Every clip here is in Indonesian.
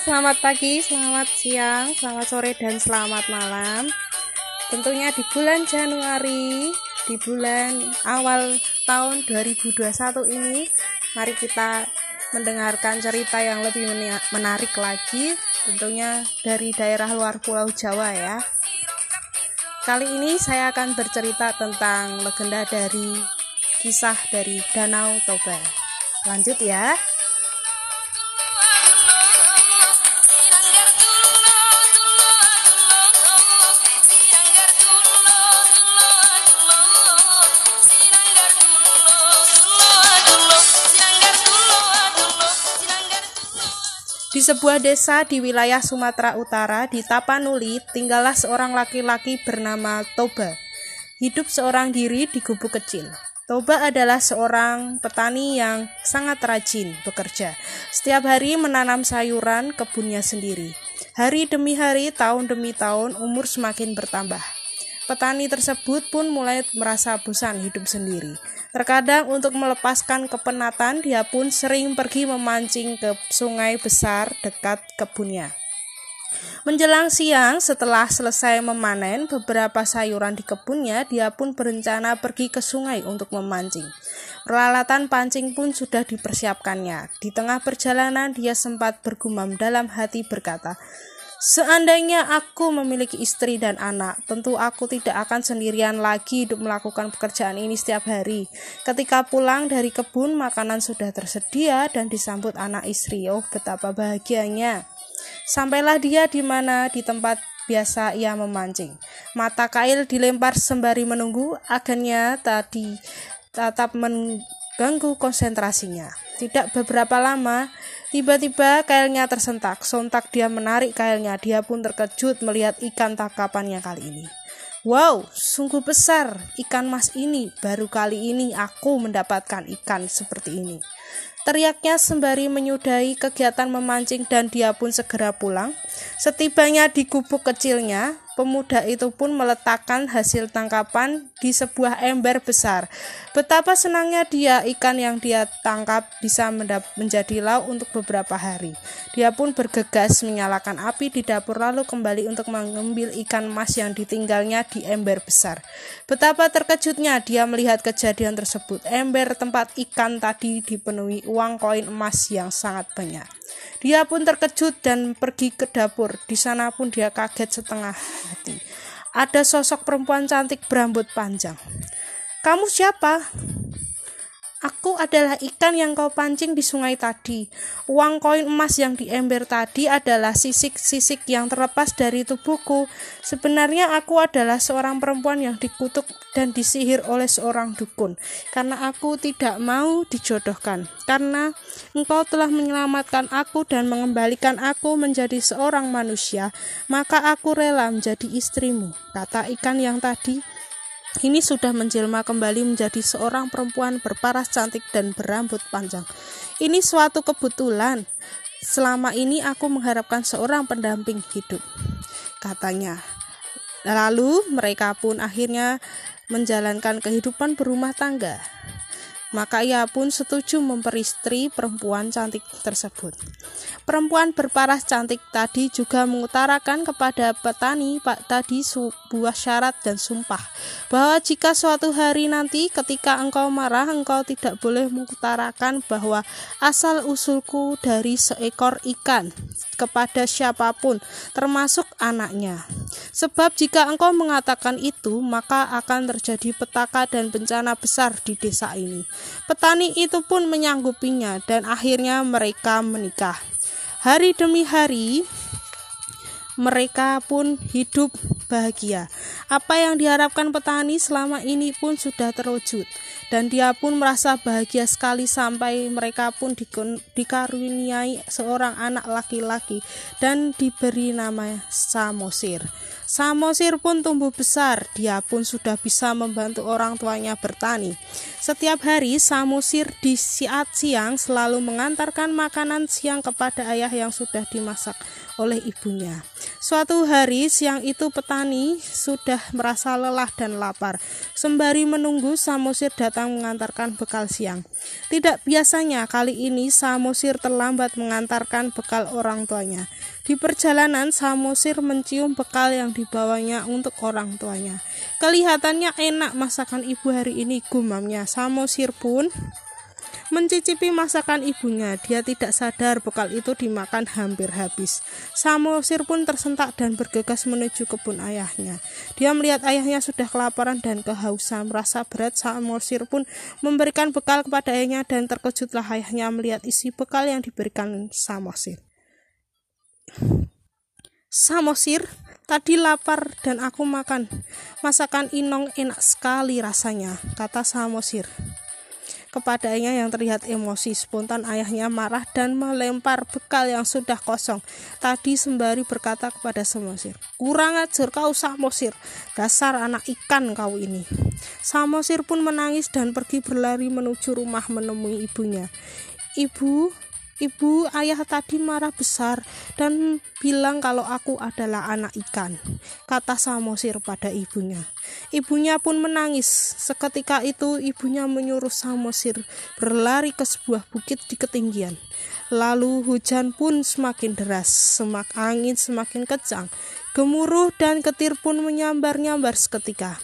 selamat pagi, selamat siang, selamat sore, dan selamat malam. Tentunya di bulan Januari, di bulan awal tahun 2021 ini, mari kita mendengarkan cerita yang lebih menarik lagi, tentunya dari daerah luar Pulau Jawa ya. Kali ini saya akan bercerita tentang legenda dari kisah dari Danau Toba. Lanjut ya. Di sebuah desa di wilayah Sumatera Utara di Tapanuli, tinggallah seorang laki-laki bernama Toba. Hidup seorang diri di gubuk kecil. Toba adalah seorang petani yang sangat rajin bekerja. Setiap hari menanam sayuran kebunnya sendiri. Hari demi hari, tahun demi tahun, umur semakin bertambah. Petani tersebut pun mulai merasa bosan hidup sendiri. Terkadang untuk melepaskan kepenatan, dia pun sering pergi memancing ke sungai besar dekat kebunnya. Menjelang siang, setelah selesai memanen beberapa sayuran di kebunnya, dia pun berencana pergi ke sungai untuk memancing. Peralatan pancing pun sudah dipersiapkannya. Di tengah perjalanan, dia sempat bergumam dalam hati berkata, Seandainya aku memiliki istri dan anak, tentu aku tidak akan sendirian lagi hidup melakukan pekerjaan ini setiap hari. Ketika pulang dari kebun, makanan sudah tersedia dan disambut anak istri. Oh, betapa bahagianya. Sampailah dia di mana di tempat biasa ia memancing. Mata kail dilempar sembari menunggu, akhirnya tadi tetap mengganggu konsentrasinya. Tidak beberapa lama, Tiba-tiba kailnya tersentak. Sontak dia menarik kailnya. Dia pun terkejut melihat ikan tangkapannya kali ini. Wow, sungguh besar ikan mas ini. Baru kali ini aku mendapatkan ikan seperti ini. Teriaknya sembari menyudahi kegiatan memancing dan dia pun segera pulang. Setibanya di gubuk kecilnya, pemuda itu pun meletakkan hasil tangkapan di sebuah ember besar. Betapa senangnya dia ikan yang dia tangkap bisa menjadi lauk untuk beberapa hari. Dia pun bergegas menyalakan api di dapur lalu kembali untuk mengambil ikan emas yang ditinggalnya di ember besar. Betapa terkejutnya dia melihat kejadian tersebut. Ember tempat ikan tadi dipenuhi uang koin emas yang sangat banyak. Dia pun terkejut dan pergi ke dapur. Di sana pun dia kaget setengah hati. Ada sosok perempuan cantik berambut panjang. Kamu siapa? Aku adalah ikan yang kau pancing di sungai tadi. Uang koin emas yang di ember tadi adalah sisik-sisik yang terlepas dari tubuhku. Sebenarnya aku adalah seorang perempuan yang dikutuk dan disihir oleh seorang dukun. Karena aku tidak mau dijodohkan. Karena engkau telah menyelamatkan aku dan mengembalikan aku menjadi seorang manusia, maka aku rela menjadi istrimu. Kata ikan yang tadi ini sudah menjelma kembali menjadi seorang perempuan berparas cantik dan berambut panjang. Ini suatu kebetulan. Selama ini aku mengharapkan seorang pendamping hidup, katanya. Lalu mereka pun akhirnya menjalankan kehidupan berumah tangga. Maka ia pun setuju memperistri perempuan cantik tersebut. Perempuan berparas cantik tadi juga mengutarakan kepada petani Pak tadi sebuah syarat dan sumpah bahwa jika suatu hari nanti ketika engkau marah engkau tidak boleh mengutarakan bahwa asal usulku dari seekor ikan kepada siapa pun termasuk anaknya. Sebab jika engkau mengatakan itu, maka akan terjadi petaka dan bencana besar di desa ini. Petani itu pun menyanggupinya dan akhirnya mereka menikah. Hari demi hari, mereka pun hidup bahagia. Apa yang diharapkan petani selama ini pun sudah terwujud dan dia pun merasa bahagia sekali sampai mereka pun dikaruniai seorang anak laki-laki dan diberi nama Samosir. Samosir pun tumbuh besar, dia pun sudah bisa membantu orang tuanya bertani. Setiap hari Samosir di saat siang selalu mengantarkan makanan siang kepada ayah yang sudah dimasak oleh ibunya. Suatu hari siang itu petani sudah merasa lelah dan lapar. Sembari menunggu Samosir datang datang mengantarkan bekal siang. Tidak biasanya kali ini Samosir terlambat mengantarkan bekal orang tuanya. Di perjalanan Samosir mencium bekal yang dibawanya untuk orang tuanya. Kelihatannya enak masakan ibu hari ini gumamnya. Samosir pun Mencicipi masakan ibunya, dia tidak sadar bekal itu dimakan hampir habis. Samosir pun tersentak dan bergegas menuju kebun ayahnya. Dia melihat ayahnya sudah kelaparan dan kehausan, merasa berat. Samosir pun memberikan bekal kepada ayahnya dan terkejutlah ayahnya melihat isi bekal yang diberikan Samosir. Samosir, tadi lapar dan aku makan. Masakan Inong enak sekali rasanya, kata Samosir. Kepadanya yang terlihat emosi, spontan ayahnya marah dan melempar bekal yang sudah kosong. Tadi sembari berkata kepada Samosir, Kurang ajar kau Samosir, dasar anak ikan kau ini. Samosir pun menangis dan pergi berlari menuju rumah menemui ibunya. Ibu, Ibu, ayah tadi marah besar dan bilang kalau aku adalah anak ikan, kata Samosir pada ibunya. Ibunya pun menangis. Seketika itu ibunya menyuruh Samosir berlari ke sebuah bukit di ketinggian. Lalu hujan pun semakin deras, semak angin semakin kencang. Gemuruh dan ketir pun menyambar-nyambar seketika.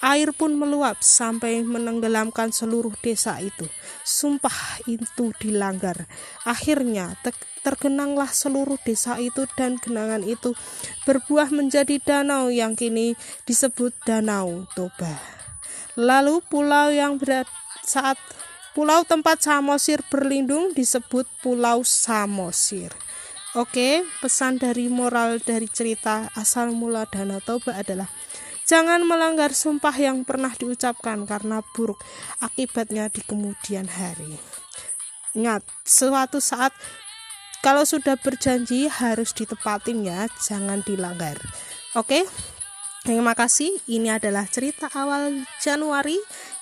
Air pun meluap sampai menenggelamkan seluruh desa itu. Sumpah itu dilanggar. Akhirnya tergenanglah seluruh desa itu dan genangan itu berbuah menjadi danau yang kini disebut Danau Toba. Lalu pulau yang berat saat pulau tempat Samosir berlindung disebut Pulau Samosir. Oke, pesan dari moral dari cerita asal mula Danau Toba adalah Jangan melanggar sumpah yang pernah diucapkan karena buruk akibatnya di kemudian hari. Ingat, suatu saat kalau sudah berjanji harus ditepatin ya, jangan dilanggar. Oke? Terima kasih. Ini adalah cerita awal Januari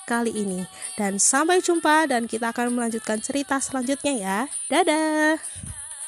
kali ini. Dan sampai jumpa dan kita akan melanjutkan cerita selanjutnya ya. Dadah.